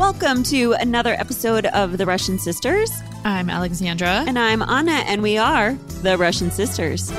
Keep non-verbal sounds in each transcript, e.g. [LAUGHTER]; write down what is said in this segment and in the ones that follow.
Welcome to another episode of The Russian Sisters. I'm Alexandra. And I'm Anna, and we are The Russian Sisters.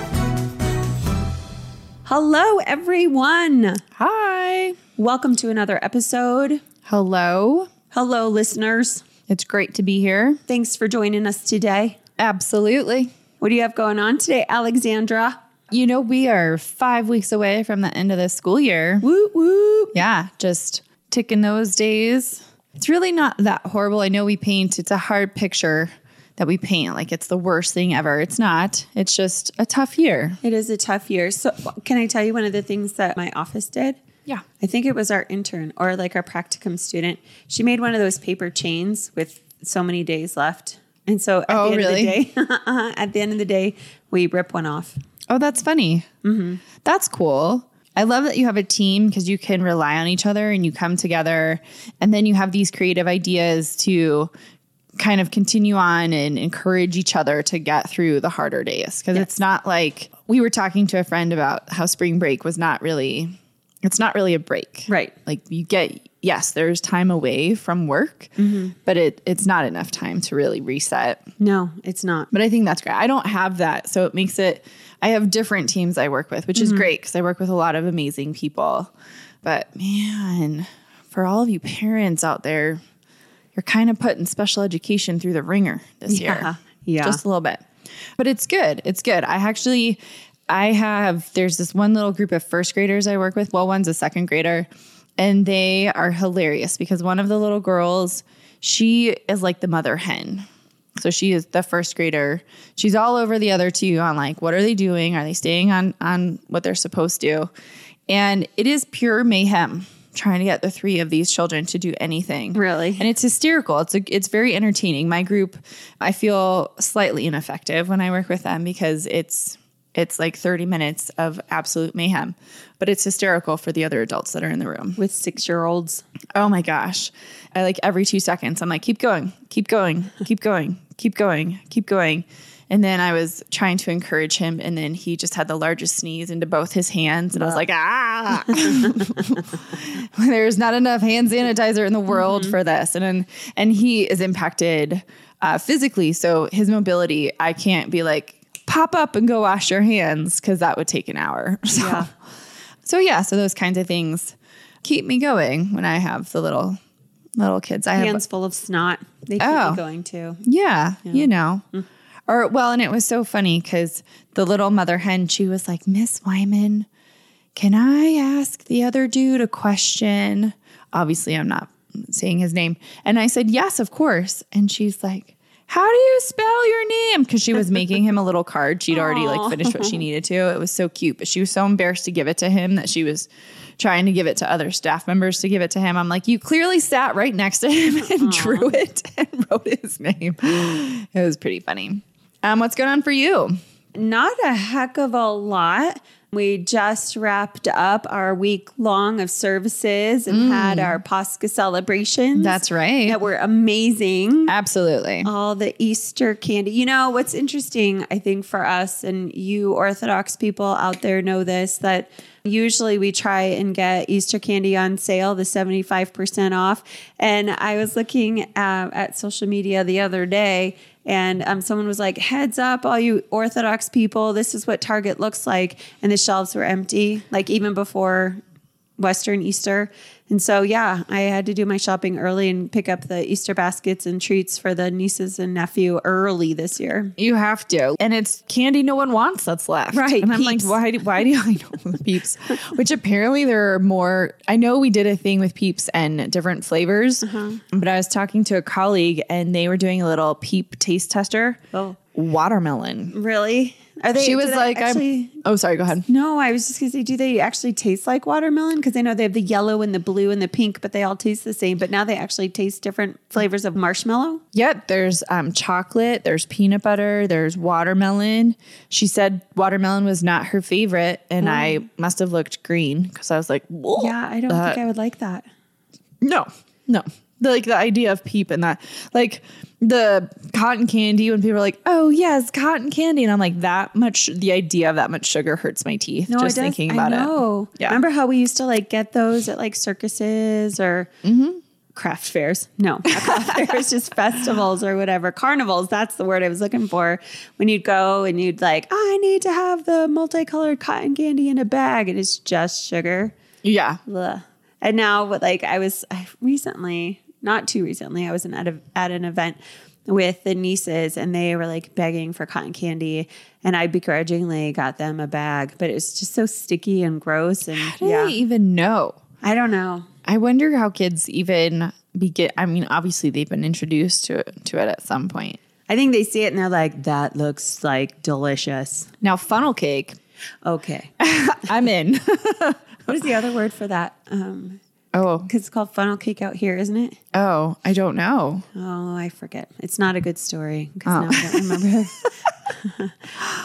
Hello, everyone. Hi. Welcome to another episode. Hello. Hello, listeners. It's great to be here. Thanks for joining us today. Absolutely. What do you have going on today, Alexandra? You know, we are five weeks away from the end of the school year. Woo woo. Yeah, just ticking those days. It's really not that horrible. I know we paint, it's a hard picture that we paint like it's the worst thing ever. It's not. It's just a tough year. It is a tough year. So, can I tell you one of the things that my office did? Yeah. I think it was our intern or like our practicum student. She made one of those paper chains with so many days left. And so at Oh, the end really? of the day, [LAUGHS] at the end of the day, we rip one off. Oh, that's funny. Mm-hmm. That's cool. I love that you have a team because you can rely on each other and you come together and then you have these creative ideas to kind of continue on and encourage each other to get through the harder days. Because it's not like we were talking to a friend about how spring break was not really, it's not really a break. Right. Like you get, yes, there's time away from work, mm-hmm. but it, it's not enough time to really reset. No, it's not. But I think that's great. I don't have that. So it makes it, I have different teams I work with, which Mm-hmm. is great because I work with a lot of amazing people. But man, for all of you parents out there, you're kind of putting special education through the ringer this Yeah. year. Yeah. Just a little bit. But it's good. It's good. I actually, I have, there's this one little group of first graders I work with. Well, one's a second grader, and they are hilarious because one of the little girls, she is like the mother hen. So she is the first grader. She's all over the other two on like, what are they doing? Are they staying on on what they're supposed to? And it is pure mayhem trying to get the three of these children to do anything. Really? And it's hysterical. It's a, it's very entertaining. My group, I feel slightly ineffective when I work with them because it's it's like 30 minutes of absolute mayhem. But it's hysterical for the other adults that are in the room. With six year olds. Oh my gosh. I like every two seconds, I'm like, keep going, keep going, keep going, keep going, keep going. And then I was trying to encourage him, and then he just had the largest sneeze into both his hands. And I was like, ah, [LAUGHS] there's not enough hand sanitizer in the world for this. And then, and he is impacted uh, physically. So his mobility, I can't be like, pop up and go wash your hands because that would take an hour. [LAUGHS] So, Yeah. so yeah, so those kinds of things keep me going when I have the little little kids. I have Hands full of snot. They keep Oh. me going too. yeah, you know. Or well, and it was so funny because the little mother hen, she was like, Miss Wyman, can I ask the other dude a question? Obviously, I'm not saying his name. And I said, Yes, of course. And she's like, How do you spell your name? Because she was making him a little card. She'd already like finished what she needed to. It was so cute, but she was so embarrassed to give it to him that she was trying to give it to other staff members to give it to him. I'm like, you clearly sat right next to him [LAUGHS] and drew it and [LAUGHS] wrote his name. It was pretty funny. Um, what's going on for you? Not a heck of a lot. We just wrapped up our week long of services and had our Pascha celebrations. That's right. That were amazing. Absolutely. all the Easter candy. You know, what's interesting, I think, for us and you Orthodox people out there know this that usually we try and get Easter candy on sale, the 75% off. And I was looking uh, at social media the other day. And um, someone was like, heads up, all you Orthodox people, this is what Target looks like. And the shelves were empty, like even before Western Easter. And so, yeah, I had to do my shopping early and pick up the Easter baskets and treats for the nieces and nephew early this year. You have to. And it's candy no one wants that's left. Right, And I'm Peeps. like, why do, why do I know peeps? [LAUGHS] Which apparently there are more. I know we did a thing with peeps and different flavors, Uh-huh. but I was talking to a colleague and they were doing a little peep taste tester. Oh. Watermelon. Really? Are they? she was like, actually, I'm, oh, sorry, go ahead. No, I was just gonna say, do they actually taste like watermelon? Because I know they have the yellow and the blue and the pink, but they all taste the same. But now they actually taste different flavors of marshmallow. Yep, there's um, chocolate, there's peanut butter, there's watermelon. She said watermelon was not her favorite, and I must have looked green because I was like, "Whoa." Yeah, I don't that- think I would like that. No, no. The, like the idea of peep and that, like the cotton candy, when people are like, "Oh yes, cotton candy," and I'm like, that much. The idea of that much sugar hurts my teeth No, just thinking about I know. it. Yeah. Remember how we used to like get those at like circuses or Mm-hmm. craft fairs? No, craft [LAUGHS] fairs, just festivals or whatever. Carnivals. That's the word I was looking for. When you'd go and you'd like, I need to have the multicolored cotton candy in a bag, and it's just sugar. Yeah, Ugh. And now, what like I was I recently, not too recently, I was in, at, a, at an event with the nieces and they were like begging for cotton candy and I begrudgingly got them a bag, but it was just so sticky and gross and How do yeah, they even know? I don't know. I wonder how kids even begin. I mean, obviously they've been introduced to it, to it at some point. I think they see it and they're like, that looks like delicious. Now, funnel cake, Okay. [LAUGHS] I'm in. [LAUGHS] what is the other word for that? Um, oh, because it's called funnel cake out here, isn't it? oh, I don't know. Oh, I forget. It's not a good story because oh. now I don't remember. [LAUGHS] [LAUGHS]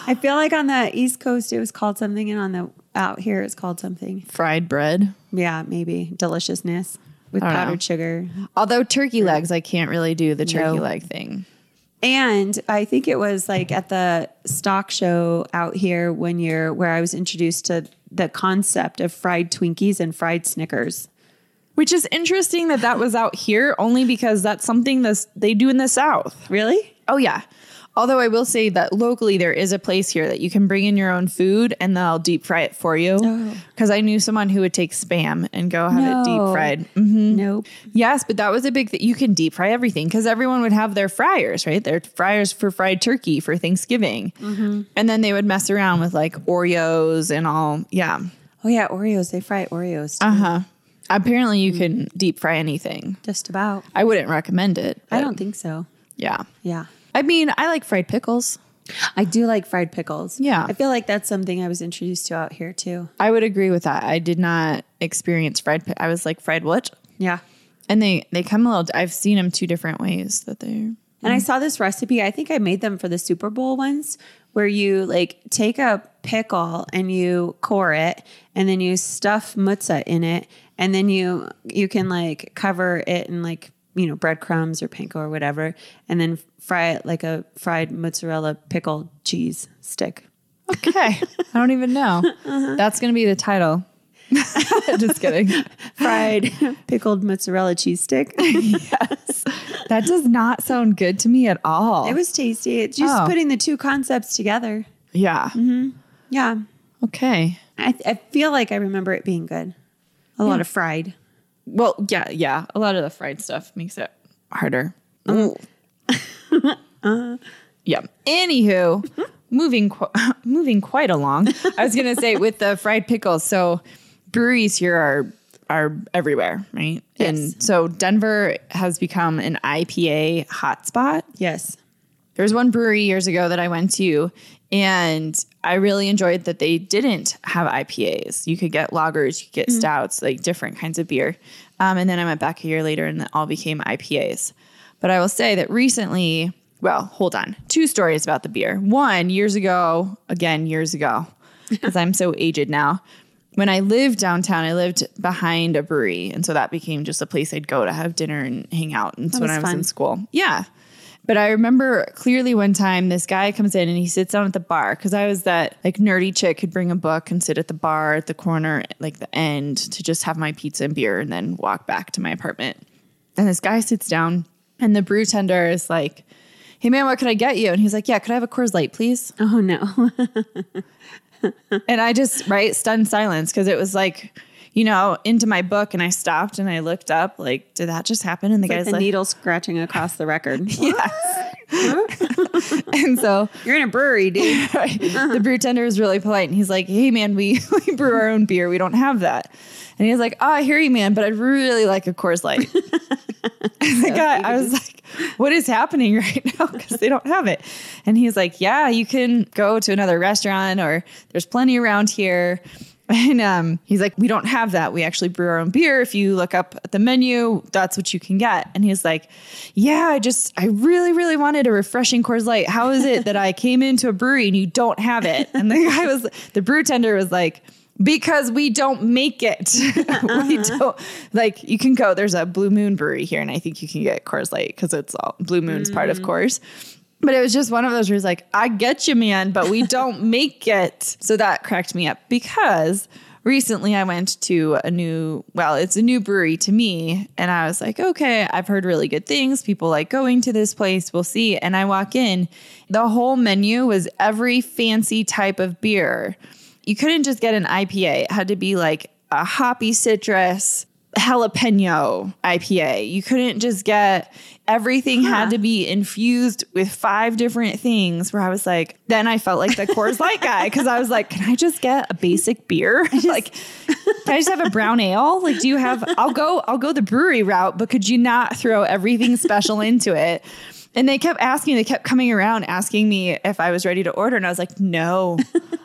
I feel like on the East Coast it was called something, and on the out here it's called something. Fried bread. Yeah, maybe deliciousness with don't know. powdered sugar. Although turkey legs, I can't really do the turkey No. leg thing. And I think it was like at the stock show out here when you're where I was introduced to the concept of fried Twinkies and fried Snickers. Which is interesting that that was out here only because that's something that they do in the South. Really? Oh, yeah. Although I will say that locally there is a place here that you can bring in your own food and they'll deep fry it for you. Oh. Because I knew someone who would take spam and go have it deep No. fried. Mhm. Nope. Yes, but that was a big thing. You can deep fry everything because everyone would have their fryers, right? Their fryers for fried turkey for Thanksgiving. Mm-hmm. And then they would mess around with like Oreos and all. Yeah. Oh yeah, Oreos. They fry Oreos. Too, Uh huh. Apparently, you can deep fry anything. Just about. I wouldn't recommend it. I don't think so. Yeah. Yeah. I mean, I like fried pickles. I do like fried pickles. Yeah. I feel like that's something I was introduced to out here too. I would agree with that. I did not experience fried. Pi- I was like fried what? Yeah. And they they come a little. I've seen them two different ways that they. And Mm. I saw this recipe. I think I made them for the Super Bowl ones where you like take a pickle and you core it and then you stuff mutza in it and then you you can like cover it in like you know breadcrumbs or panko or whatever and then fry it like a fried mozzarella pickle cheese stick. Okay, [LAUGHS] I don't even know. Uh-huh. That's gonna be the title. [LAUGHS] Just kidding. [LAUGHS] Fried pickled mozzarella cheese stick. Yes. That does not sound good to me at all. It was tasty. It's just Oh. putting the two concepts together. yeah. Mm-hmm. Yeah. Okay. I, I feel like I remember it being good. A lot of fried. Well, yeah, yeah. A lot of the fried stuff makes it harder. Um, [LAUGHS] yeah. Anywho, [LAUGHS] moving qu- [LAUGHS] moving quite along. I was gonna say with the fried pickles. So breweries here are are everywhere, right? Yes. And so Denver has become an IPA hotspot. Yes. There was one brewery years ago that I went to, and I really enjoyed that they didn't have IPAs. You could get lagers, you could get stouts, like different kinds of beer. Um, and then I went back a year later, and it all became IPAs. But I will say that recently, well, hold on, two stories about the beer. One, years ago, again, years ago, [LAUGHS] because I'm so aged now. When I lived downtown, I lived behind a brewery. And so that became just a place I'd go to have dinner and hang out. And so when I was fun. in school. Yeah. But I remember clearly one time this guy comes in and he sits down at the bar because I was that like nerdy chick who'd bring a book and sit at the bar at the corner, like the end, to just have my pizza and beer and then walk back to my apartment. And this guy sits down and the brew tender is like, Hey man, what could I get you? And he's like, Yeah, could I have a Coors Light, please? Oh no. [LAUGHS] And I just, right, stunned silence because it was like, you know, into my book and I stopped and I looked up, like, did that just happen? And the like guy's the like, needle scratching across the record. [LAUGHS] yes. [LAUGHS] and so You're in a brewery, dude. [LAUGHS] Right. The brew tender is really polite and he's like, Hey man, we, we brew our own beer. We don't have that. And he's like, Oh, I hear you, man, but I'd really like a Coors Light. and the guy, I was like, What is happening right now? Because they don't have it. And he's like, Yeah, you can go to another restaurant or there's plenty around here. [LAUGHS] And um, he's like, We don't have that. We actually brew our own beer. If you look up at the menu, that's what you can get. And he's like, Yeah, I just, I really, really wanted a refreshing Coors Light. How is it that I came into a brewery and you don't have it? And the guy was, the brew tender was like, because we don't make it. [LAUGHS] we don't like you can go. There's a Blue Moon brewery here, and I think you can get Coors Light because it's all Blue Moon's part of Coors. But it was just one of those where it's like, I get you, man, but we [LAUGHS] don't make it. So that cracked me up because recently I went to a new, well, it's a new brewery to me. And I was like, okay, I've heard really good things. People like going to this place. We'll see. And I walk in, the whole menu was every fancy type of beer. You couldn't just get an IPA, it had to be like a hoppy citrus, jalapeno IPA. You couldn't just get everything had to be infused with five different things where I was like, then I felt like the Coors Light guy because I was like, can I just get a basic beer? [LAUGHS] like, can I just have a brown ale? Like, do you have, I'll go, I'll go the brewery route, but could you not throw everything special into it? And they kept asking, they kept coming around asking me if I was ready to order. And I was like, no,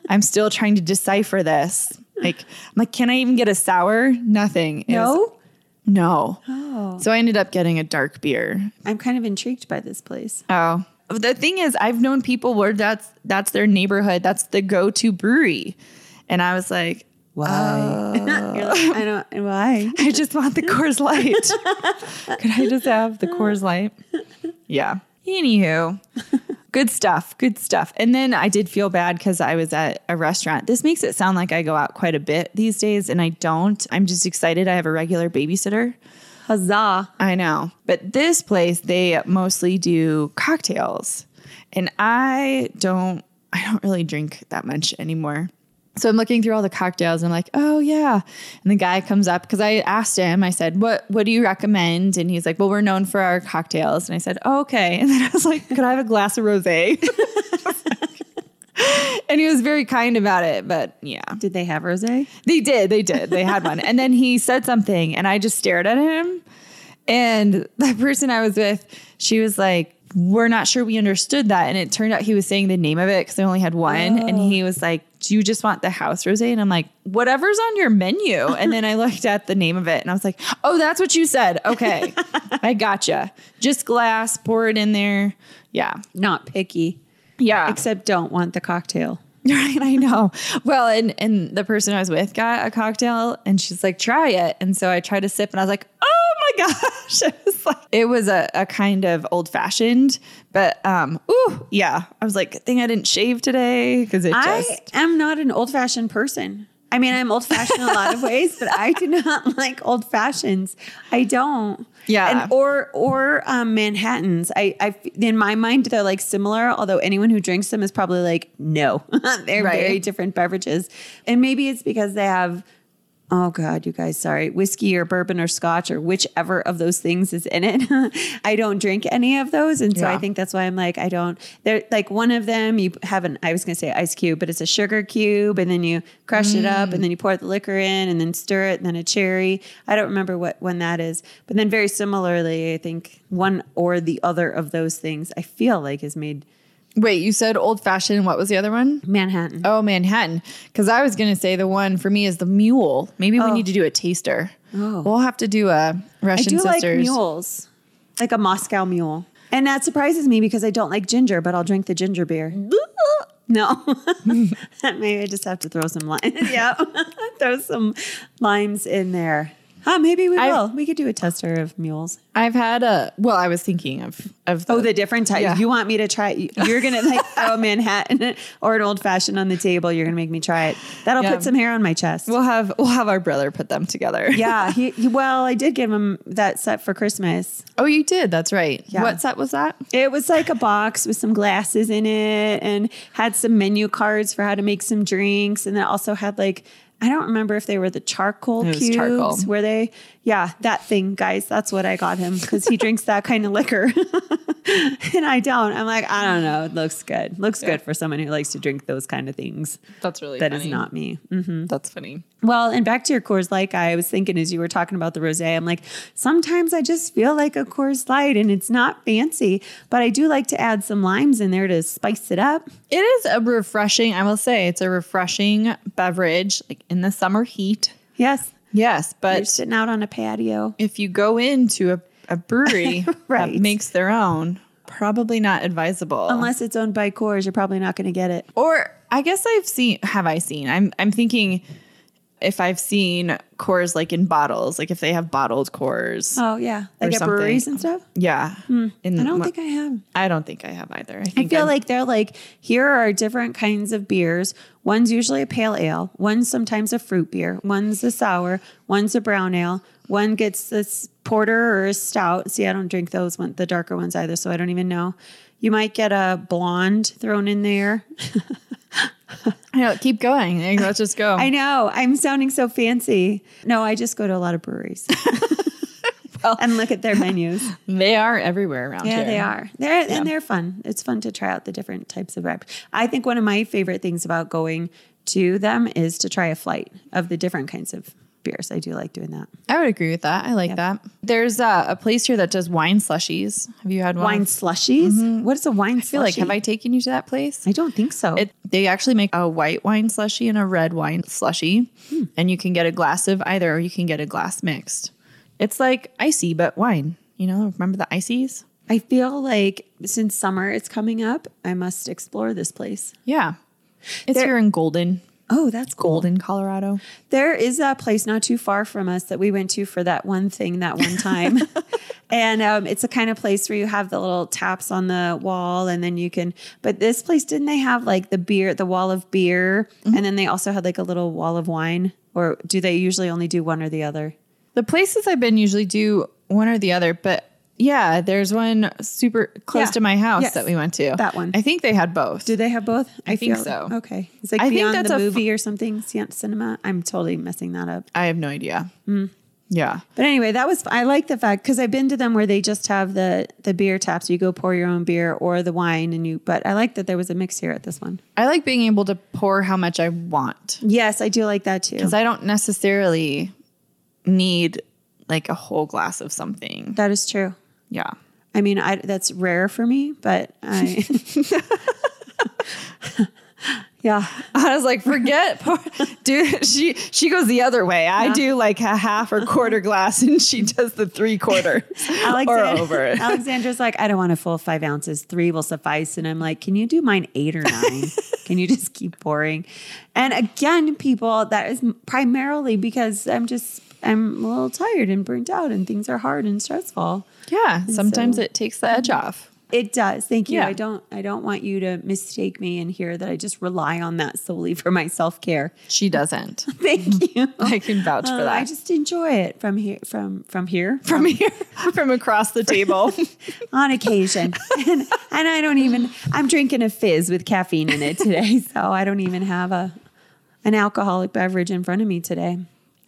I'm still trying to decipher this. Like, I'm like, can I even get a sour? Nothing. It was- No? no. Oh. So I ended up getting a dark beer. I'm kind of intrigued by this place. Oh. The thing is, I've known people where that's that's their neighborhood, that's the go-to brewery. And I was like, Why? Oh. You're like, I don't. Why? [LAUGHS] I just want the Coors Light. [LAUGHS] Could I just have the Coors Light? Yeah. Anywho, [LAUGHS] good stuff. Good stuff. And then I did feel bad because I was at a restaurant. This makes it sound like I go out quite a bit these days, and I don't. I'm just excited. I have a regular babysitter. Huzzah! I know. But this place, they mostly do cocktails. And I don't I don't really drink that much anymore. So I'm looking through all the cocktails and I'm like, oh yeah. And the guy comes up because I asked him, I said, What what do you recommend? And he's like, Well, we're known for our cocktails. And I said, oh, okay. [LAUGHS] And then I was like, Could I have a glass of rose? [LAUGHS] and he was very kind about it. But yeah. Did they have rosé? They did. They did. They had one. And then he said something, and I just stared at him. And the person I was with, she was like, We're not sure we understood that. And it turned out he was saying the name of it because I only had one. And he oh. was like, Do you just want the house rose? And I'm like, Whatever's on your menu. And then I [LAUGHS] looked at the name of it and I was like, Oh, that's what you said. Okay. [LAUGHS] I gotcha. Just glass, pour it in there. Yeah. Not picky, Yeah. except don't want the cocktail. [LAUGHS] Right, I know. Well, and and the person I was with got a cocktail, and she's like, "Try it." And so I tried to sip, and I was like, "Oh my [LAUGHS] gosh!" It was like it was a, a kind of old fashioned, but um, ooh, yeah. I was like, "Good thing I didn't shave today because it I just." am not an old fashioned person. I mean, I'm old fashioned in a lot of ways, but I do not [LAUGHS] like old fashions. I don't. Yeah. And or or um, Manhattans. I, I in my mind they're like similar. Although anyone who drinks them is probably like no, [LAUGHS] they're Right. very different beverages. And maybe it's because they have. Oh God, you guys, sorry. Whiskey or bourbon or scotch or whichever of those things is in it. [LAUGHS] I don't drink any of those. And so I think that's why I'm like, I don't, they're like one of them, you have an, I was going to say ice cube, but it's a sugar cube and then you crush it up and then you pour the liquor in and then stir it and then a cherry. I don't remember what, when that is. But then very similarly, I think one or the other of those things I feel like is made Wait, you said old fashioned. What was the other one? Manhattan. Oh, Manhattan. Because I was gonna say the one for me is the mule. Maybe we oh. need to do a taster. Oh. We'll have to do a I Russian do like sisters. mules, like a Moscow mule. And that surprises me because I don't like ginger, but I'll drink the ginger beer. [LAUGHS] No, [LAUGHS] maybe I just have to throw some limes. [LAUGHS] yeah, throw some limes in there. Huh, maybe we I- will. We could do a tester of mules. I've had a. Well, I was thinking of of Oh, the different types. Yeah. You want me to try? [LAUGHS] You're gonna like throw a Manhattan [LAUGHS] or an old fashioned on the table. You're gonna make me try it. That'll Yeah. put some hair on my chest. We'll have we'll have our brother put them together. yeah. [LAUGHS] He, he- well, I did give him that set for Christmas. Oh, you did. That's right. Yeah. What set was that? It was like a box with some glasses in it and had some menu cards for how to make some drinks. And then also had like, I don't remember if they were the charcoal cubes. charcoal. Were they? Yeah, that thing, guys. That's what I got him because he drinks that kind of liquor. [LAUGHS] and I don't. I'm like, I don't know. It looks good. Looks good for someone who likes to drink those kind of things. That's really That is funny. not me. Mm. That's funny. Well, and back to your Coors Light guy, I was thinking as you were talking about the rosé, I'm like, sometimes I just feel like a Coors Light, and it's not fancy, but I do like to add some limes in there to spice it up. It is a refreshing, I will say, it's a refreshing beverage like in the summer heat. Yes, Yes, you're but sitting out on a patio. if you go into a, a brewery [LAUGHS] Right. that makes their own, probably not advisable. Unless it's owned by Coors, you're probably not going to get it. or I guess I've seen have I seen? I'm I'm thinking if I've seen Coors like in bottles, like if they have bottled Coors. Oh yeah, like at breweries and stuff. Yeah. In, Hmm. I don't think I have. I don't think I have either. I, I feel I'm- like they're like, here are different kinds of beers. One's usually a pale ale, one's sometimes a fruit beer, one's a sour, one's a brown ale, one gets this porter or a stout. See, I don't drink those one, the darker ones either, so I don't even know. You might get a blonde thrown in there. [LAUGHS] [LAUGHS] I know, keep going. Let's just go. I know. I'm sounding so fancy. No, I just go to a lot of breweries. [LAUGHS] and look at their menus. they are everywhere around Yeah, here. they are. They're and they're fun. It's fun to try out the different types of rep. I think one of my favorite things about going to them is to try a flight of the different kinds of beers. I do like doing that. I would agree with that. I like that. There's uh, a place here that does wine slushies. Have you had one? Wine slushies. What is a wine I feel like have I taken you to that place? I don't think so. It, they actually make a white wine slushy and a red wine slushy, Hmm. and you can get a glass of either, or you can get a glass mixed. It's like icy but wine. You know, remember the ices? I feel like since summer is coming up, I must explore this place. Yeah, it's There- here in Golden, Oh, that's cool. Golden, Colorado. There is a place not too far from us that we went to for that one thing that one time. [LAUGHS] and um, it's a kind of place where you have the little taps on the wall and then you can, but this place, didn't they have like the beer, the wall of beer? And then they also had like a little wall of wine? Or do they usually only do one or the other? The places I've been usually do one or the other, but yeah, there's one super close Yeah. to my house Yes. that we went to. That one. I think they had both. Do they have both? I think so. Okay. It's like I think Beyond that's the Movie or something, Cin- cinema. I'm totally messing that up. I have no idea. Hmm. Yeah. But anyway, that was I like the fact because I've been to them where they just have the the beer taps. You go pour your own beer or the wine, and you. But I like that there was a mix here at this one. I like being able to pour how much I want Yes, I do like that too. because I don't necessarily need like a whole glass of something. that is true. Yeah. I mean, I that's rare for me, but I. [LAUGHS] yeah, I was like, forget, [LAUGHS] dude. She she goes the other way. I do like a half or quarter glass, and she does the three quarter [LAUGHS] or over it. Alexandra's like, I don't want a full five ounces. Three will suffice. And I'm like, can you do mine eight or nine? can you just keep pouring? And again, people, that is primarily because I'm just I'm a little tired and burnt out, and things are hard and stressful. Yeah. Sometimes so- it takes the edge off. It does. Thank you. Yeah. I don't I don't want you to mistake me and hear that I just rely on that solely for my self-care. She doesn't. [LAUGHS] Thank [LAUGHS] you. I can vouch for Uh, that. I just enjoy it from here from from here from here, [LAUGHS] from across the table. on occasion. and, and I don't even I'm drinking a fizz with caffeine in it today, so I don't even have a an alcoholic beverage in front of me today.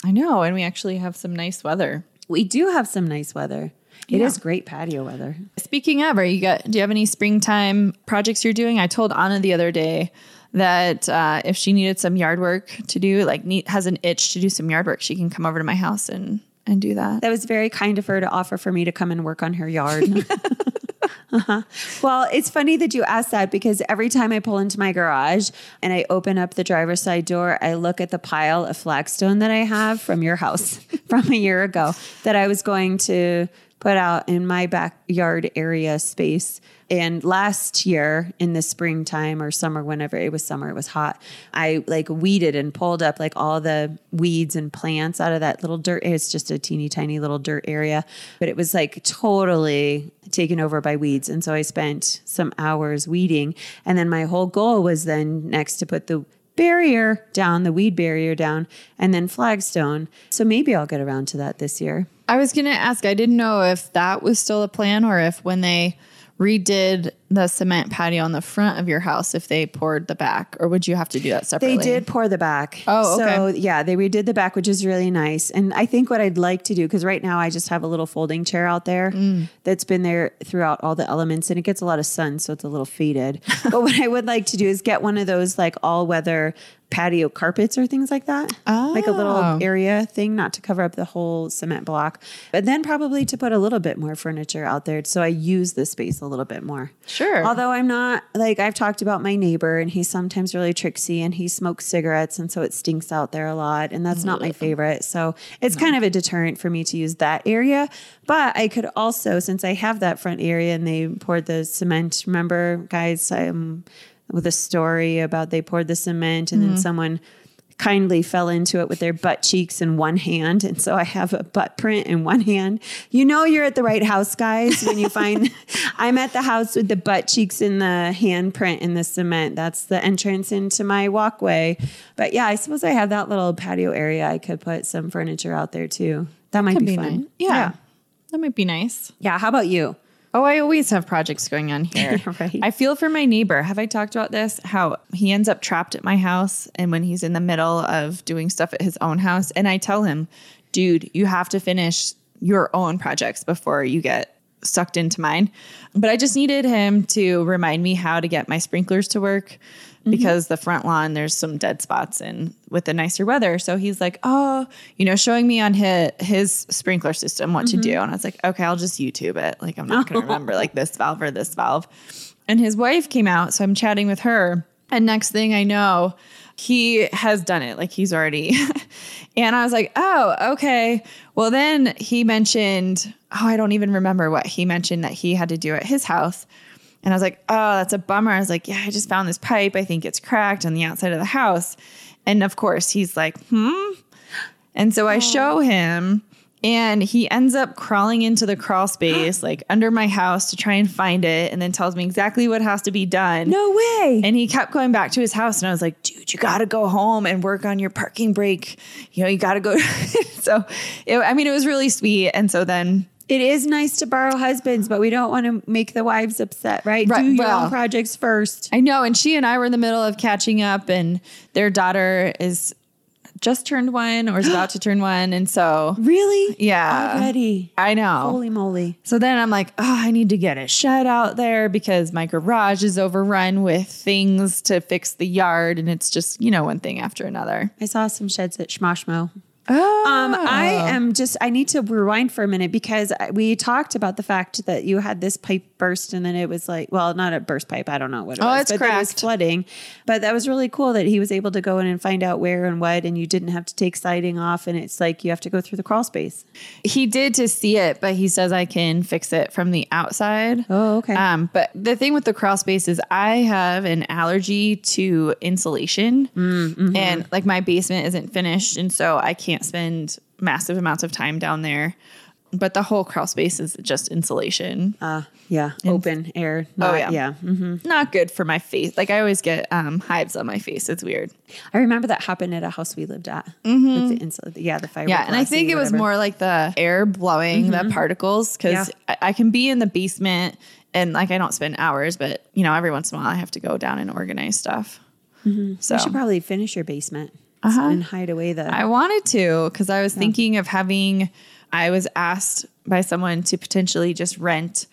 I know, and we actually have some nice weather. We do have some nice weather. It is Yeah. great patio weather. Speaking of, are you got? Do you have any springtime projects you're doing? I told Anna the other day that uh, if she needed some yard work to do, like need, has an itch to do some yard work, she can come over to my house and and do that. That was very kind of her to offer for me to come and work on her yard. [LAUGHS] Uh-huh. Well, it's funny that you asked that because every time I pull into my garage and I open up the driver's side door, I look at the pile of flagstone that I have from your house [LAUGHS] from a year ago that I was going to put out in my backyard area space. And last year in the springtime or summer, whenever it was summer, it was hot. I like weeded and pulled up like all the weeds and plants out of that little dirt. It's just a teeny tiny little dirt area, but it was like totally taken over by weeds. And so I spent some hours weeding. And then my whole goal was then next to put the barrier down, the weed barrier down, and then flagstone. So maybe I'll get around to that this year. I was going to ask. I didn't know if that was still a plan or if when they redid the cement patio on the front of your house if they poured the back, or would you have to do that separately? They did pour the back. Oh, okay. So yeah, they redid the back, which is really nice. And I think what I'd like to do, because right now I just have a little folding chair out there Mm. that's been there throughout all the elements and it gets a lot of sun, so it's a little faded. [LAUGHS] but what I would like to do is get one of those like all weather patio carpets or things like that. Like a Oh. little area thing, not to cover up the whole cement block, but then probably to put a little bit more furniture out there. So I use the space a little bit more. Sure. Although I'm not like I've talked about my neighbor and he's sometimes really tricksy and he smokes cigarettes and so it stinks out there a lot and that's not my favorite. So it's kind of a deterrent for me to use that area. But I could also, since I have that front area and they poured the cement, remember guys, um, with a story about they poured the cement and then someone kindly fell into it with their butt cheeks in one hand. And so I have a butt print in one hand. You know, you're at the right house, guys, when you find [LAUGHS] I'm at the house with the butt cheeks in the hand print in the cement. That's the entrance into my walkway. But yeah, I suppose I have that little patio area. I could put some furniture out there too. That might Could be, be fun. nice. Yeah. That might be nice. Yeah. How about you? Oh, I always have projects going on here. [LAUGHS] Right. I feel for my neighbor. Have I talked about this? How he ends up trapped at my house and when he's in the middle of doing stuff at his own house and I tell him, "Dude, you have to finish your own projects before you get sucked into mine." But I just needed him to remind me how to get my sprinklers to work mm-hmm. because the front lawn there's some dead spots and with the nicer weather. So he's like, "Oh, you know, showing me on his his sprinkler system what to do." Mm-hmm. And I was like, "Okay, I'll just YouTube it. Like I'm not going [LAUGHS] to remember like this valve or this valve." And his wife came out, so I'm chatting with her. And next thing I know, he has done it. Like he's already. [LAUGHS] and I was like, oh, okay. Well, then he mentioned, oh, I don't even remember what he mentioned that he had to do at his house. And I was like, oh, that's a bummer. I was like, yeah, I just found this pipe. I think it's cracked on the outside of the house. And of course, he's like, hmm. And so I show him, and he ends up crawling into the crawl [GASPS] space, like under my house to try and find it, and then tells me exactly what has to be done. No way. And he kept going back to his house, and I was like, dude, you got to go home and work on your parking brake. You know, you got to go. [LAUGHS] so, it, I mean, it was really sweet. And so then It is nice to borrow husbands, but we don't want to make the wives upset, right? Right, Do your well- own projects first. I know. And she and I were in the middle of catching up, and their daughter is just turned one or is about to turn one. And so, [GASPS] Really? yeah. Already. I know. Holy moly. So then I'm like, oh, I need to get a shed out there because my garage is overrun with things to fix the yard. And it's just, you know, one thing after another. I saw some sheds at Schmoshmo. Oh, Um, I am just, I need to rewind for a minute because we talked about the fact that you had this pipe burst and then it was like, well, not a burst pipe. I don't know what it Oh, was. it's but that it was flooding. But that was really cool that he was able to go in and find out where and what, and you didn't have to take siding off. And it's like you have to go through the crawl space. he did to see it, but he says I can fix it from the outside. Oh, okay. Um, but the thing with the crawl space is I have an allergy to insulation and like my basement isn't finished. And so I can't spend massive amounts of time down there. But the whole crawl space is just insulation. Uh, yeah. Open air. Oh, Not, yeah. yeah. Mhm. Not good for my face. Like I always get um, hives on my face. It's weird. I remember that happened at a house we lived at. With the insul- yeah, the fire. Yeah, and I think it was more like the air blowing the particles because Yeah. I, I can be in the basement and like I don't spend hours, but you know every once in a while I have to go down and organize stuff. So You should probably finish your basement Uh-huh. and hide away the. I wanted to because I was thinking of having. I was asked by someone to potentially just rent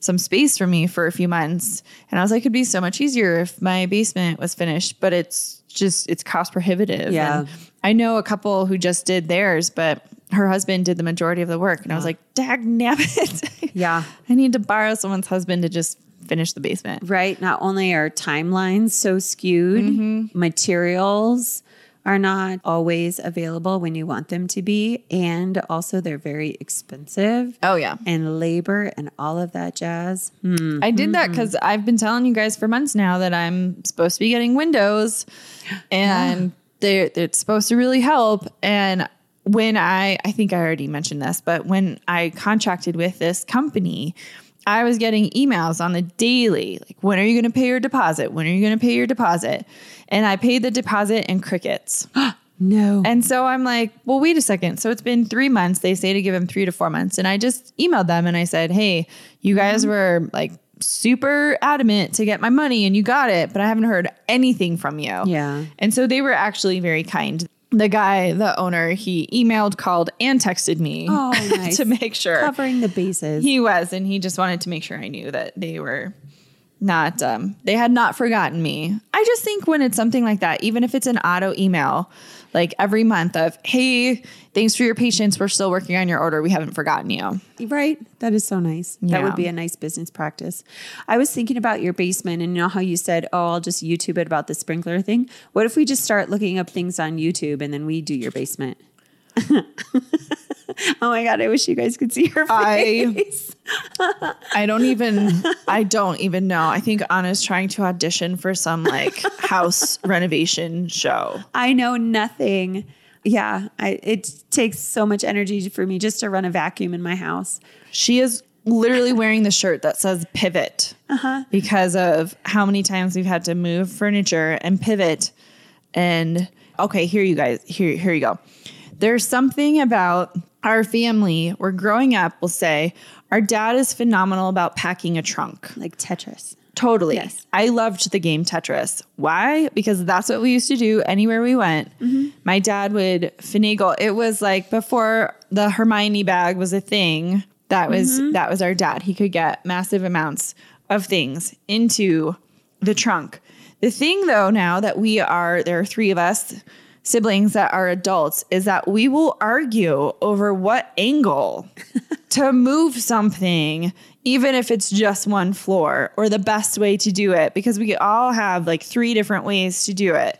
some space for me for a few months, and I was like, it'd be so much easier if my basement was finished, but it's just it's cost prohibitive. Yeah. And I know a couple who just did theirs, but her husband did the majority of the work, and I was like, dag nabbit. [LAUGHS] Yeah. I need to borrow someone's husband to just finish the basement. right. Not only are timelines so skewed, Mm-hmm. materials are not always available when you want them to be. And also, they're very expensive. Oh yeah. And labor and all of that jazz. Hmm. I did that because I've been telling you guys for months now that I'm supposed to be getting windows, [GASPS] and they're, it's supposed to really help. And when I, I think I already mentioned this, but when I contracted with this company, I was getting emails on the daily, like, when are you going to pay your deposit? When are you going to pay your deposit? And I paid the deposit in crickets. [GASPS] No. And so I'm like, well, wait a second. So it's been three months. They say to give them three to four months. And I just emailed them and I said, hey, you guys mm-hmm. were like super adamant to get my money and you got it, but I haven't heard anything from you. Yeah. And so they were actually very kind. The guy, the owner, he emailed, called, and texted me Oh, [LAUGHS] nice. to make sure Covering the bases. he was, and he just wanted to make sure I knew that they were not um they had not forgotten me. I just think when it's something like that, even if it's an auto email, like every month of, hey, thanks for your patience. We're still working on your order. We haven't forgotten you. Right. That is so nice. That would be a nice business practice. I was thinking about your basement and you know how you said, oh, I'll just YouTube it about the sprinkler thing. What if we just start looking up things on YouTube and then we do your basement? [LAUGHS] [LAUGHS] oh my God. I wish you guys could see her face. [LAUGHS] I don't even I don't even know. I think Anna's trying to audition for some like [LAUGHS] house renovation show. I know nothing. Yeah. I, it takes so much energy for me just to run a vacuum in my house. She is literally wearing the shirt that says pivot uh-huh. because of how many times we've had to move furniture and pivot. And okay, here you guys, here, here you go. There's something about our family. We're growing up, we'll say, our dad is phenomenal about packing a trunk. Like Tetris. Totally. Yes. I loved the game Tetris. Why? Because that's what we used to do anywhere we went. Mm-hmm. My dad would finagle. It was like before the Hermione bag was a thing. That was mm-hmm. that was our dad. He could get massive amounts of things into the trunk. The thing though now that we are there are 3 of us siblings that are adults is that we will argue over what angle [LAUGHS] to move something, even if it's just one floor, or the best way to do it, because we all have like three different ways to do it.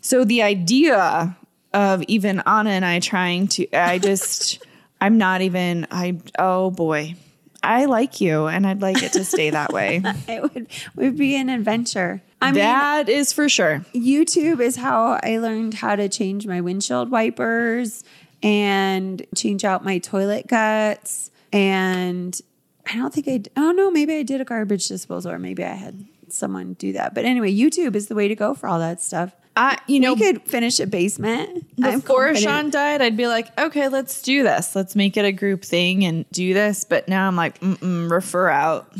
So the idea of even Anna and I trying to, I just, [LAUGHS] I'm not even, I, oh boy. I like you and I'd like it to stay that way. [LAUGHS] It would, would be an adventure. I mean, that is for sure. YouTube is how I learned how to change my windshield wipers and change out my toilet guts. And I don't think I, oh no, maybe I did a garbage disposal or maybe I had someone do that. But anyway, YouTube is the way to go for all that stuff. I, you know, we could finish a basement. Before. Sean died, I'd be like, okay, let's do this. Let's make it a group thing and do this. But now I'm like, mm-mm, refer out.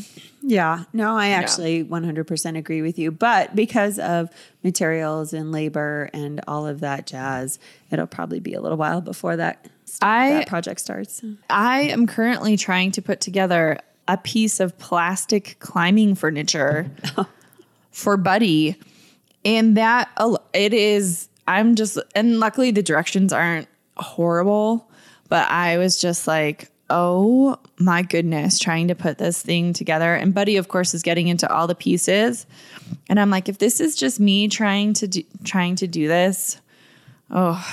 Yeah, no, I actually 100% agree with you. But because of materials and labor and all of that jazz, it'll probably be a little while before that, I that project starts. I am currently trying to put together a piece of plastic climbing furniture [LAUGHS] for Buddy. And that it is I'm just and luckily the directions aren't horrible, but I was just like, "Oh my goodness, trying to put this thing together." And Buddy of course is getting into all the pieces. And I'm like, if this is just me trying to do, trying to do this, oh,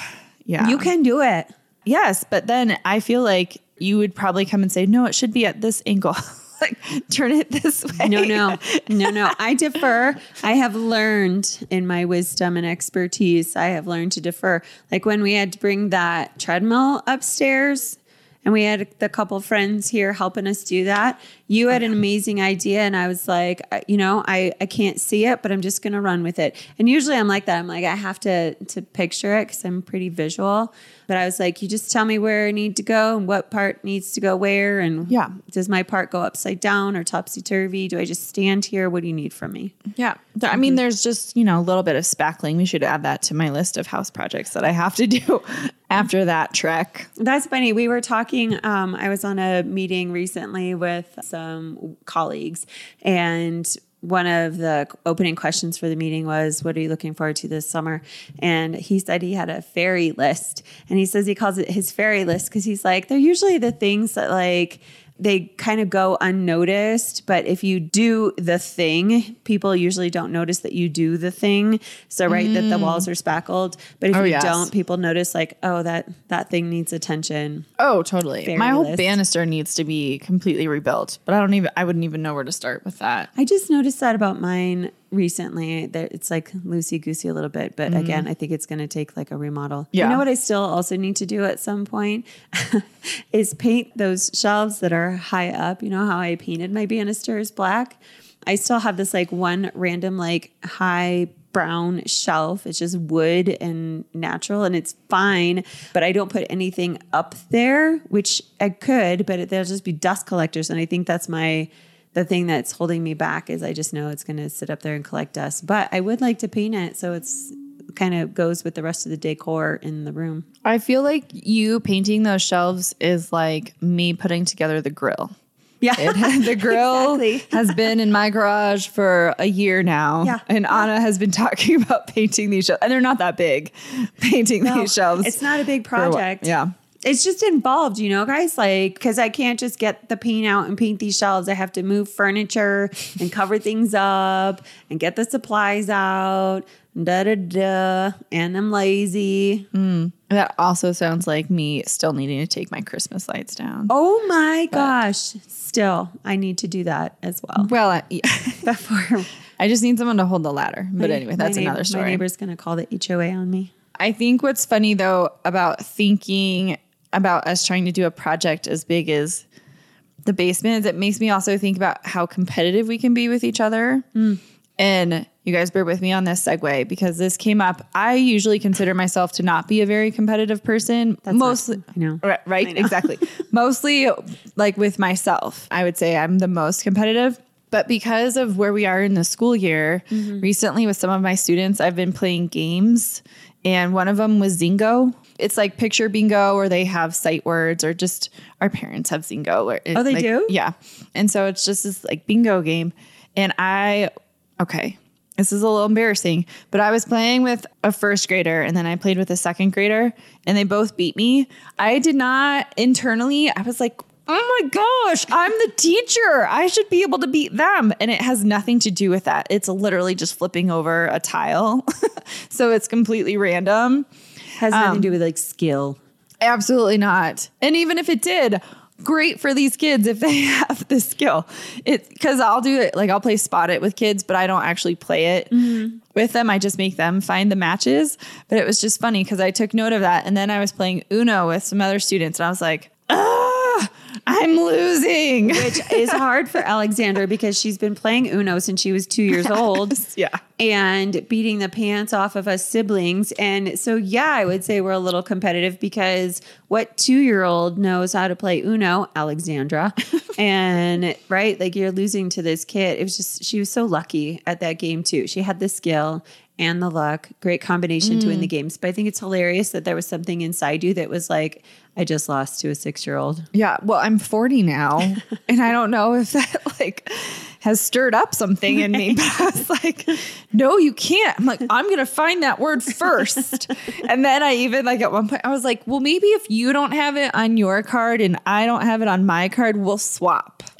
yeah. You can do it. Yes, but then I feel like you would probably come and say, "No, it should be at this angle." [LAUGHS] like turn it this way. No, no, no, [LAUGHS] no. I defer. I have learned in my wisdom and expertise, I have learned to defer. Like when we had to bring that treadmill upstairs and we had the couple friends here helping us do that. You had an amazing idea. And I was like, you know, I, I can't see it, but I'm just going to run with it. And usually I'm like that. I'm like, I have to, to picture it because I'm pretty visual. But I was like, you just tell me where I need to go and what part needs to go where. And Yeah. does my part go upside down or topsy turvy? Do I just stand here? What do you need from me? Yeah. I mean, there's just, you know, a little bit of spackling. We should add that to my list of house projects that I have to [LAUGHS] do after that trek. That's funny. We were talking. Um, I was on a meeting recently with some colleagues, and one of the opening questions for the meeting was, What are you looking forward to this summer? And he said he had a fairy list. And he says he calls it his fairy list because he's like, they're usually the things that like, they kind of go unnoticed, but if you do the thing, people usually don't notice that you do the thing. So right that the walls mm. are spackled, but if Oh, you yes. don't, people notice like, oh, that that thing needs attention. Oh, totally. Fairy my whole list. banister needs to be completely rebuilt, but I don't even, I wouldn't even know where to start with that. I just noticed that about mine recently. That it's like loosey goosey a little bit, but mm-hmm. again, I think it's going to take like a remodel. Yeah. You know what I still also need to do at some point [LAUGHS] is paint those shelves that are high up. You know how I painted my banisters black. I still have this like one random like high brown shelf. It's just wood and natural and it's fine, but I don't put anything up there, which I could, but it, there'll just be dust collectors. And I think that's my the thing that's holding me back is I just know it's going to sit up there and collect dust. But I would like to paint it so it's kind of goes with the rest of the decor in the room. I feel like you painting those shelves is like me putting together the grill. Yeah. It, the [LAUGHS] grill Exactly. has been in my garage for a year now. Yeah. And Anna has been [LAUGHS] talking about painting these shelves. And they're not that big, painting these shelves. It's not a big project. Yeah. It's just involved, you know, guys. Like, because I can't just get the paint out and paint these shelves. I have to move furniture and cover things up and get the supplies out. Da da da. And I'm lazy. Hmm. That also sounds like me still needing to take my Christmas lights down. Oh my gosh. Still, I need to do that as well. Well, I, [LAUGHS] Before [LAUGHS] I just need someone to hold the ladder. But my- anyway, that's another My neighbor's going to call the HOA on me. I think what's funny though about thinking about us trying to do a project as big as the basement is it makes me also think about how competitive we can be with each other. And you guys bear with me on this segue because this came up. I usually consider myself to not be a very competitive person. not- mostly, I know. Right, right exactly. [LAUGHS] mostly like with myself. I would say I'm the most competitive. But because of where we are in the school year, mm-hmm. recently with some of my students, I've been playing games, and one of them was Zingo. It's like picture bingo, where they have sight words, or just our parents have Zingo. Where it, Oh, they like- do? Yeah. And so it's just this like bingo game. And I, okay, this is a little embarrassing, but I was playing with a first grader and then I played with a second grader and they both beat me. I did not internally, I was like, oh my gosh, I'm the teacher. I should be able to beat them. And it has nothing to do with that. It's literally just flipping over a tile. [LAUGHS] so it's completely random. Has nothing to um, do with like skill. Absolutely not. And even if it did, great for these kids if they [LAUGHS] have the skill. It because I'll do it like I'll play spot it with kids, but I don't actually play it mm-hmm. with them. I just make them find the matches. But it was just funny because I took note of that. And then I was playing Uno with some other students, and I was like, I'm losing. which is hard for Alexandra because she's been playing Uno since she was two years old. yeah. And beating the pants off of us siblings. And so, yeah, I would say we're a little competitive because what two year old knows how to play Uno? Alexandra. [LAUGHS] and right, like you're losing to this kid. It was just, she was so lucky at that game, too. She had the skill and the luck, great combination to win the mm. games. But I think it's hilarious that there was something inside you that was like, I just lost to a six year old. Yeah, well, I'm 40 now, [LAUGHS] and I don't know if that like has stirred up something in me. [LAUGHS] But I was like, no, you can't. I'm like, I'm gonna find that word first, [LAUGHS] and then I even like at one point I was like, well, maybe if you don't have it on your card and I don't have it on my card, we'll swap. [LAUGHS]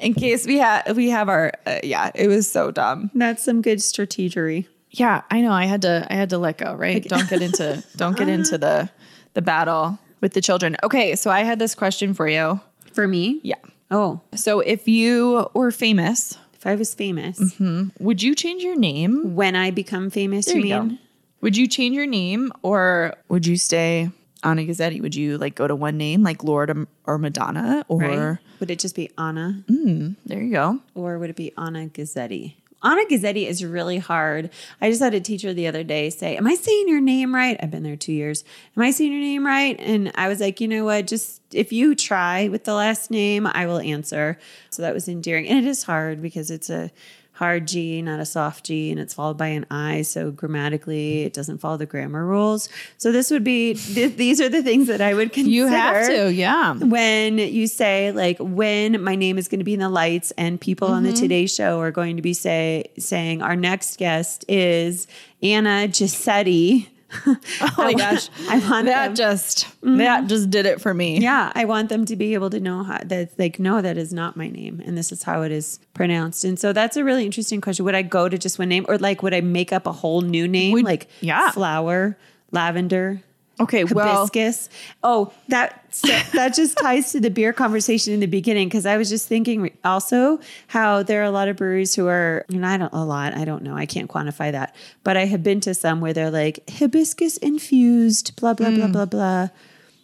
In case we have we have our uh, yeah, it was so dumb. That's some good strategery. Yeah, I know. I had to I had to let go, right? Don't get into don't get into the the battle with the children. Okay, so I had this question for you. For me? Yeah. Oh, So if you were famous, if I was famous, mm-hmm. would you change your name? when I become famous, There you you mean? go. Would you change your name or would you stay Anna Gazzetti? Would you like go to one name like Lorde or- Madonna or Right? Would it just be Anna mm, there you go. or would it be Anna Gazzetti? Anna Gazzetti is really hard. I just had a teacher the other day say, Am I saying your name right? I've been there two years. Am I saying your name right? And I was like, You know what? Just if you try with the last name, I will answer. So that was endearing. And it is hard because it's a hard G, not a soft G, and it's followed by an I. So grammatically, it doesn't follow the grammar rules. So this would be, [LAUGHS] th- these are the things that I would consider You have to, yeah. when you say like when my name is going to be in the lights and people on the Mm-hmm. Today Show are going to be say saying our next guest is Anna Giuseppe. [LAUGHS] Oh my gosh. [LAUGHS] I want that them, just mm-hmm. that just did it for me. yeah, I want them to be able to know how that like no, that is not my name, and this is how it is pronounced. And so that's a really interesting question. Would I go to just one name, or like would I make up a whole new name, Would- like yeah. flower, lavender, Okay, well, hibiscus. Oh, that that just [LAUGHS] ties to the beer conversation in the beginning because I was just thinking also how there are a lot of breweries who are, and I don't a lot, I don't know, I can't quantify that, but I have been to some where they're like hibiscus infused, blah blah blah mm. blah blah.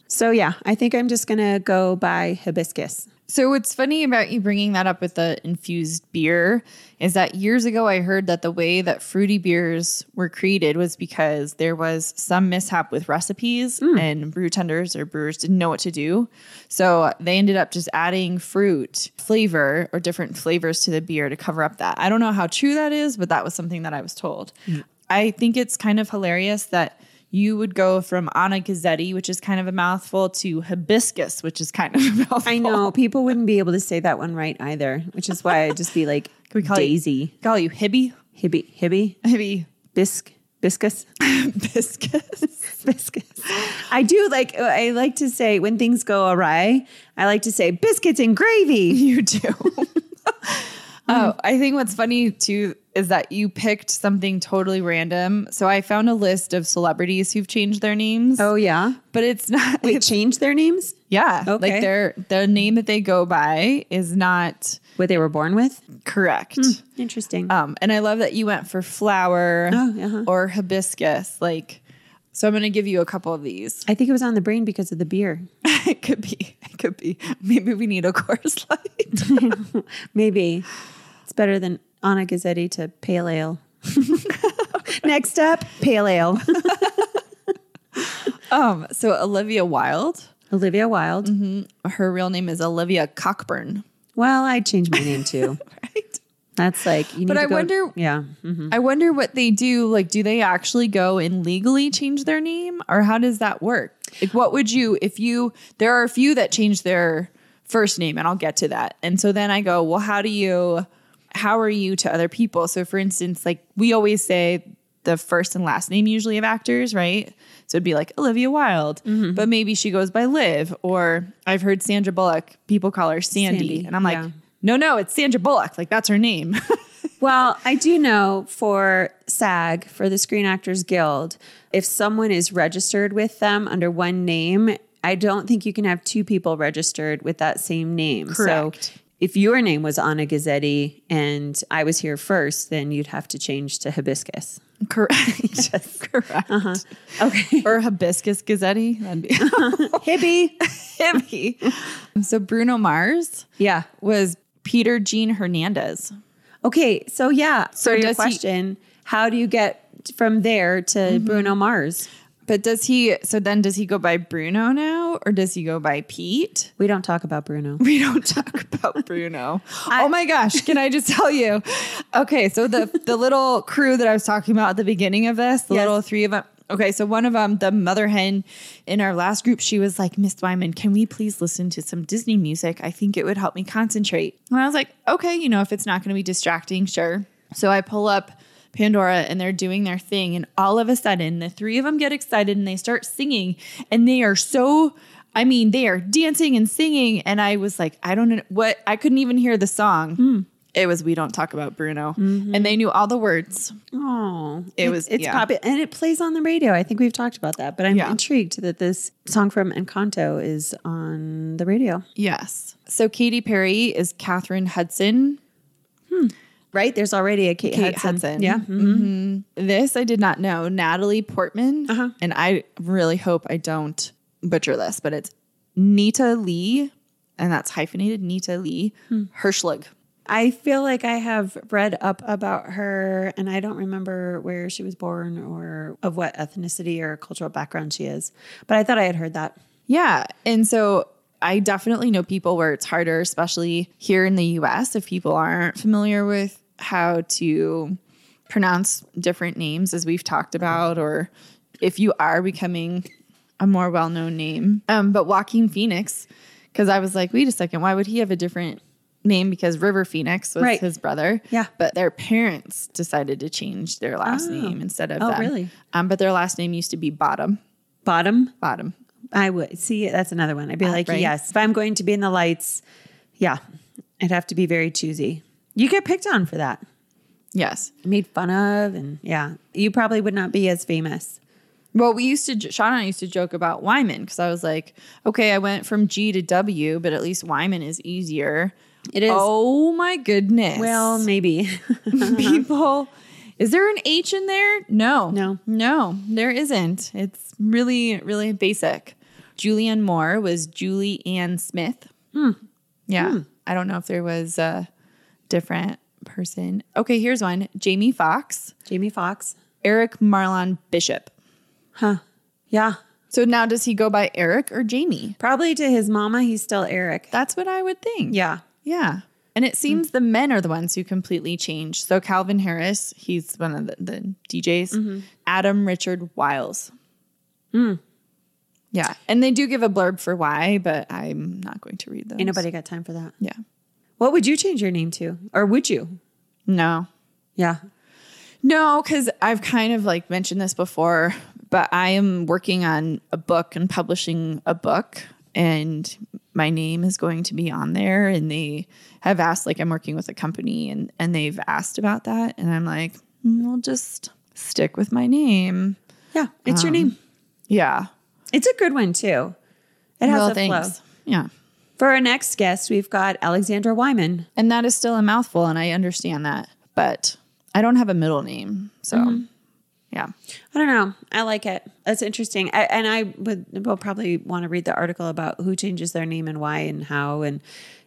So yeah, I think I'm just gonna go by hibiscus. So what's funny about you bringing that up with the infused beer is that years ago I heard that the way that fruity beers were created was because there was some mishap with recipes hmm. and brew tenders or brewers didn't know what to do. So they ended up just adding fruit flavor or different flavors to the beer to cover up that. I don't know how true that is, but that was something that I was told. Hmm. I think it's kind of hilarious that you would go from Anna Gazzetti, which is kind of a mouthful, to hibiscus, which is kind of a [LAUGHS] mouthful. I know people wouldn't be able to say that one right either, which is why I'd just be like [LAUGHS] Can we call you- Daisy, Call you Hibby? hibby, hibby, Hibby bisc, biscus, [LAUGHS] biscus, biscus. I do like. I like to say when things go awry. I like to say biscuits and gravy. you do. Oh, I think what's funny too is that you picked something totally random. So I found a list of celebrities who've changed their names. Oh yeah, but it's not. we it's- change their names. yeah, Okay. like their the name that they go by is not What they were born with. correct. Interesting. Um, and I love that you went for flower Oh, uh-huh. or hibiscus. Like, so I'm going to give you a couple of these. I think it was on the brain because of the beer. [LAUGHS] it could be. It could be. Maybe we need a Coors Light. [LAUGHS] Maybe it's better than Anna Gazzetti to pale ale. [LAUGHS] Next up, pale ale. [LAUGHS] um. So Olivia Wilde. Olivia Wilde. Her real name is Olivia Cockburn. Well, I'd change my name too. [LAUGHS] Right. That's like you need But to I go- wonder- Yeah. mhm. I wonder what they do. Like, do they actually go and legally change their name, or how does that work? Like, what would you if you? There are a few that change their first name, and I'll get to that. And so then I go, well, how do you? How are you to other people? So, for instance, like we always say the first and last name usually of actors, right? So it'd be like Olivia Wilde, Mm-hmm. but maybe she goes by Liv, or I've heard Sandra Bullock. People call her Sandy, Sandy, and I'm like, yeah. no, no, it's Sandra Bullock. Like that's her name. [LAUGHS] Well, I do know for SAG, for the Screen Actors Guild, if someone is registered with them under one name, I don't think you can have two people registered with that same name. Correct. So if your name was Anna Gazzetti and I was here first, then you'd have to change to Hibiscus. Correct. [LAUGHS] [LAUGHS] Correct. Uh-huh. Okay. Or hibiscus gazzetti. That'd be [LAUGHS] Hibby. hippie. So Bruno Mars Yeah. was Peter Gene Hernandez. Okay. So yeah. So So your does he- question, how do you get from there to Mm-hmm. Bruno Mars? But does he so then does he go by Bruno now or does he go by Pete? We don't talk about Bruno. We don't talk about [LAUGHS] Bruno. oh my gosh, can I just tell you? Okay, so the the little crew that I was talking about at the beginning of this, the Yes. little three of them. Okay, so one of them, the mother hen in our last group, she was like, Miss Wyman, can we please listen to some Disney music? I think it would help me concentrate. And I was like, okay, you know, if it's not going to be distracting, sure. So I pull up Pandora and they're doing their thing. And all of a sudden, the three of them get excited and they start singing. And they are so, I mean, they are dancing and singing. And I was like, I don't know what, I couldn't even hear the song. Hmm. It was We Don't Talk About Bruno. Mm-hmm. And they knew all the words. Oh, It it's- was- it's yeah. popular and it plays on the radio. I think we've talked about that, but I'm Yeah. intrigued that this song from Encanto is on the radio. Yes. So Katy Perry is Katheryn Hudson. Hmm. Right? There's already a Kate, Kate Hudson. Hudson. Yeah. Mhm. This I did not know. Natalie Portman. Uh-huh. And I really hope I don't butcher this, but it's Nita Lee, and that's hyphenated Nita Lee Hirschlig. I feel like I have read up about her and I don't remember where she was born or of what ethnicity or cultural background she is. But I thought I had heard that. Yeah. And so I definitely know people where it's harder, especially here in the US, if people aren't familiar with how to pronounce different names, as we've talked about, or if you are becoming a more well known name. Um, but Joaquin Phoenix, because I was like, wait a second, why would he have a different name? Because River Phoenix was Right. his brother. Yeah. But their parents decided to change their last name instead of that. Oh, them. really? Um, but their last name used to be Bottom. Bottom. Bottom. I would see that's another one. I'd be uh, like, right. yes, if I'm going to be in the lights, yeah, I'd have to be very choosy. You get picked on for that. Yes. made fun of and yeah you probably would not be as famous Well, we used to, Sean and I used to joke about Wyman because I was like, okay, I went from G to W, but at least Wyman is easier. It is. Oh my goodness. well maybe [LAUGHS] [LAUGHS] people, is there an H in there? No. No. No, there isn't. It's really, really basic. Julianne Moore was Julie Anne Smith. Hmm. Yeah. Hmm. I don't know if there was a different person. Okay, here's one Jamie Foxx. Jamie Foxx. Eric Marlon Bishop. Huh. Yeah. So now does he go by Eric or Jamie? Probably to his mama, he's still Eric. That's what I would think. Yeah. Yeah. And it seems the men are the ones who completely change. So Calvin Harris, he's one of the, the DJs. Mm-hmm. Adam Richard Wiles. Hmm. Yeah. And they do give a blurb for why, but I'm not going to read those. Ain't nobody got time for that. Yeah. What would you change your name to? Or would you? No. Yeah. No, because I've kind of like mentioned this before, but I am working on a book and publishing a book, and my name is going to be on there. And they have asked, like, I'm working with a company, and and they've asked about that, and I'm like, "Mm, I'll just stick with my name. Yeah. It's your name. Yeah. It's a good one too. It has Well, a flow. Yeah. For our next guest, we've got Alexandra Wyman. And that is still a mouthful, and I understand that, but I don't have a middle name, so mm-hmm. Yeah. I don't know. I like it. That's interesting. I, and I would will probably want to read the article about who changes their name and why and how. And,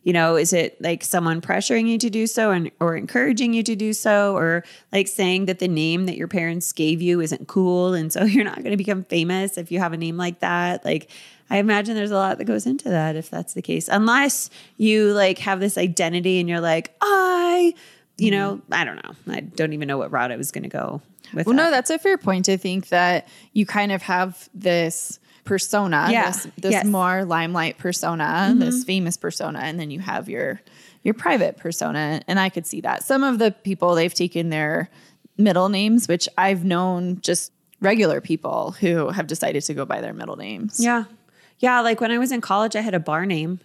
you know, is it like someone pressuring you to do so and, or encouraging you to do so? Or like saying that the name that your parents gave you isn't cool. And so [LAUGHS] you're not going to become famous if you have a name like that. Like, I imagine there's a lot that goes into that if that's the case. Unless you like have this identity and you're like, I, you mm-hmm. know, I don't know. I don't even know what route I was going to go Well, that. no, that's a fair point. I think that you kind of have this persona, Yeah. this, this Yes. Mm-hmm. more limelight persona, this famous persona, and then you have your your private persona. And I could see that. Some of the people they've taken their middle names, which I've known just regular people who have decided to go by their middle names. Yeah. Yeah. Like when I was in college, I had a bar name.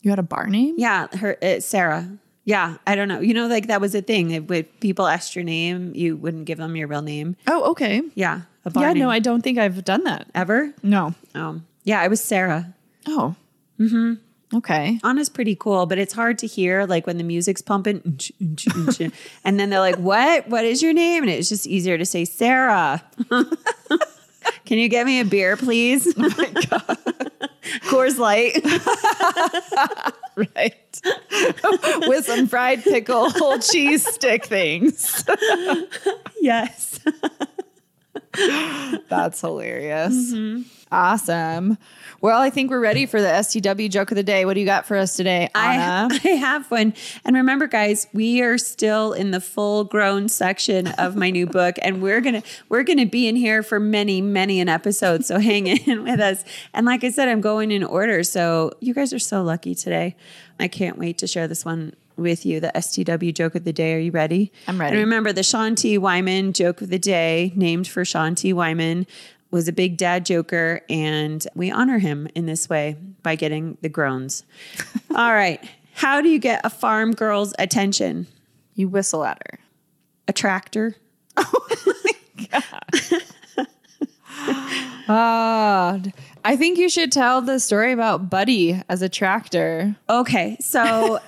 You had a bar name? Yeah. Her, it's Sarah. Yeah. I don't know. You know, like that was a thing. If when people asked your name, you wouldn't give them your real name. Oh, okay. Yeah. A bar Yeah, name. no, I don't think I've done that. Ever? No. Um, yeah. I was Sarah. Oh. Mm-hmm. Okay. Anna's pretty cool, but it's hard to hear like when the music's pumping [LAUGHS] and then they're like, What? What is your name? And it's just easier to say Sarah. [LAUGHS] Can you get me a beer, please? Oh my God. [LAUGHS] Coors Light. Right. With some fried pickle whole [LAUGHS] cheese stick things. [LAUGHS] yes. [LAUGHS] That's hilarious. Mm-hmm. Awesome. Well, I think we're ready for the STW joke of the day. What do you got for us today, Anna? I, [LAUGHS] I have one. And remember, guys, we are still in the full grown section of my new book. And we're gonna we're gonna be in here for many, many an episode. So hang [LAUGHS] in with us. And like I said, I'm going in order. So you guys are so lucky today. I can't wait to share this one with you. The STW joke of the day. Are you ready? I'm ready. And remember the Sean T. Wyman joke of the day, named for Sean T. Wyman was a big dad joker, and we honor him in this way by getting the groans. [LAUGHS] All right. How do you get a farm girl's attention? you whistle at her. A tractor? [LAUGHS] Oh. my God. [LAUGHS] Ah, I think you should tell the story about Buddy as a tractor. Okay. So,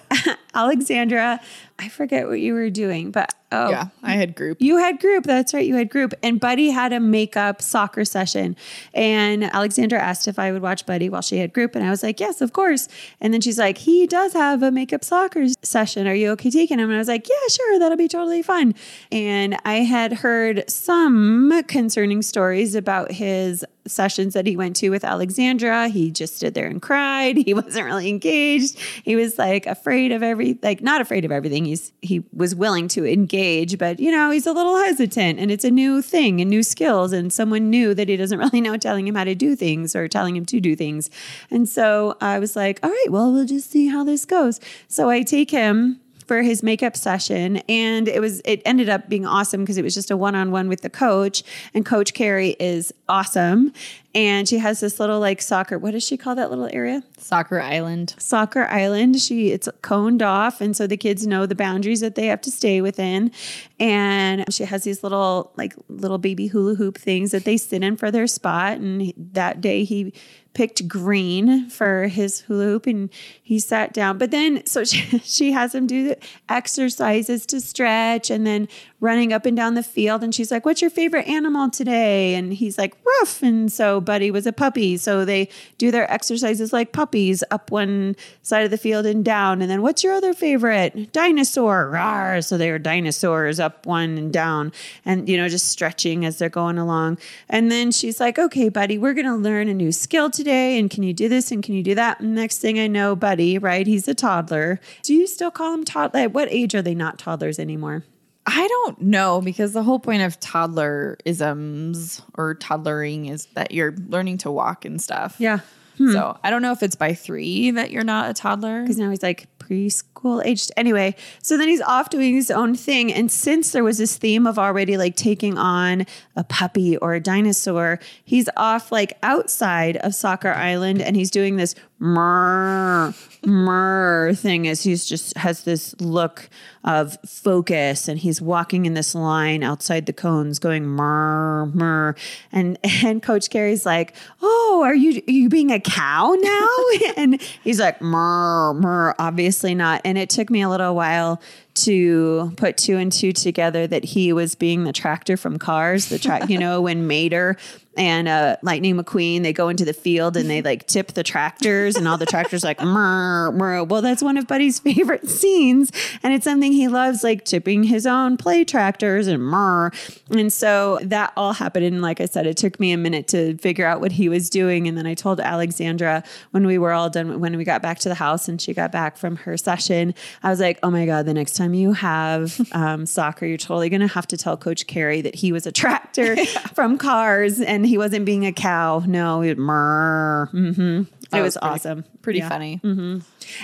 Alexandra, I forget what you were doing, but oh, Yeah, I had group. You had group. That's right. You had group. And Buddy had a makeup soccer session. And Alexandra asked if I would watch Buddy while she had group. And I was like, yes, of course. And then she's like, he does have a makeup soccer session. Are you okay taking him? And I was like, yeah, sure. That'll be totally fun. And I had heard some concerning stories about his sessions that he went to with Alexandra. He just stood there and cried. [LAUGHS] He wasn't really engaged. He was like afraid of every like not afraid of everything. He's he was willing to engage, but you know, he's a little hesitant and it's a new thing and new skills and someone new that he doesn't [LAUGHS] really know telling him how to do things or telling him to do things. And so I was like, all right, well, we'll just see how this goes. So I take him for his makeup session and it was it ended up being awesome because it was just a one-on-one with the coach and coach Carrie is awesome. And she has this little like soccer what does she call that little area? Soccer Island. soccer island. She it's coned off and so the kids know the boundaries that they have to stay within. And she has these little like little baby hula hoop things that they sit in for their spot and that day he picked green for his hula hoop and he sat down. But then so [LAUGHS] she, she has him do the exercises to stretch and then running up and down the field. And she's like, What's your favorite animal today? And he's like, Ruff. And so Buddy was a puppy. So they do their exercises like puppies up one side of the field and down. And then, What's your other favorite? Dinosaur. Rawr. So they were dinosaurs up one and down and, you know, just stretching as they're going along. And then she's like, Okay, Buddy, we're going to learn a new skill today. And can you do this? And can you do that? And next thing I know, Buddy, right? He's a toddler. Do you still call him toddler? What age are they not toddlers anymore? I don't know because the whole point of toddlerisms or toddlering is that you're learning to walk and stuff. Yeah. So hmm. I don't know if it's by three that you're not a toddler. Because now he's like preschool aged. Anyway, so then he's off doing his own thing. And since there was this theme of already like taking on a puppy or a dinosaur, he's off like outside of Soccer Island and he's doing this murr, murr thing as he's just has this look of focus and he's walking in this line outside the cones going murr, murr. And [LAUGHS] and Coach Carey's like, Oh, are you are you being a cow now? [LAUGHS] and he's like, murr, obviously not. And it took me a little while to put two and two together that he was being the tractor from Cars, the track, you know, when Mater and uh, Lightning McQueen they go into the field and they [LAUGHS] like tip the tractors and all the tractors like murr, murr. Well, that's one of Buddy's favorite scenes, and it's something he loves, like tipping his own play tractors and murr. And so that all happened, and like I said, it took me a minute to figure out what he was doing, and then I told Alexandra when we were all done, when we got back to the house and she got back from her session, I was like, oh my god, the next time you have [LAUGHS] um, soccer, you're totally going to have to tell Coach Carey that he was a tractor [LAUGHS] from Cars and he wasn't being a cow. No, it murr. Mm-hmm. It was, was pretty- awesome. Pretty Yeah. funny.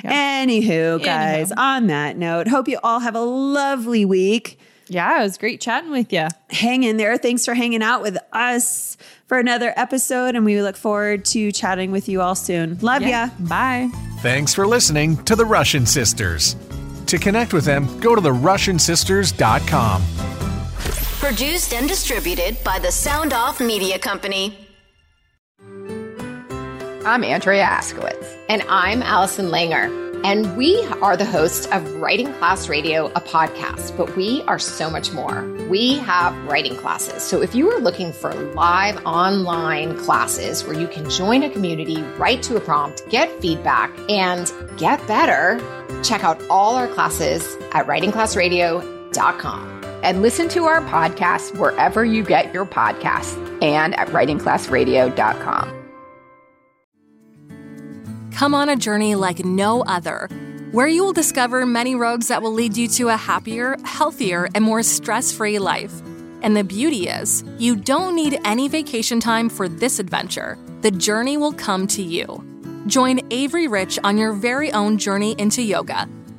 Anywho, guys, on that note, hope you all have a lovely week. Yeah, it was great chatting with you. Hang in there. Thanks for hanging out with us for another episode, and we look forward to chatting with you all soon. Love ya. Bye. Thanks for listening to the Russian Sisters. To connect with them, go to therussiansisters.com. Produced and distributed by the Sound Off Media Company. I'm Andrea Askowitz. And I'm Allison Langer. And we are the hosts of Writing Class Radio, a podcast, but we are so much more. We have writing classes. So if you are looking for live online classes where you can join a community, write to a prompt, get feedback, and get better, check out all our classes at writingclassradio.com. And listen to our podcast wherever you get your podcasts and at writingclassradio.com. Come on a journey like no other, where you will discover many roads that will lead you to a happier, healthier, and more stress free life. And the beauty is, you don't need any vacation time for this adventure. The journey will come to you. Join Avery Rich on your very own journey into yoga.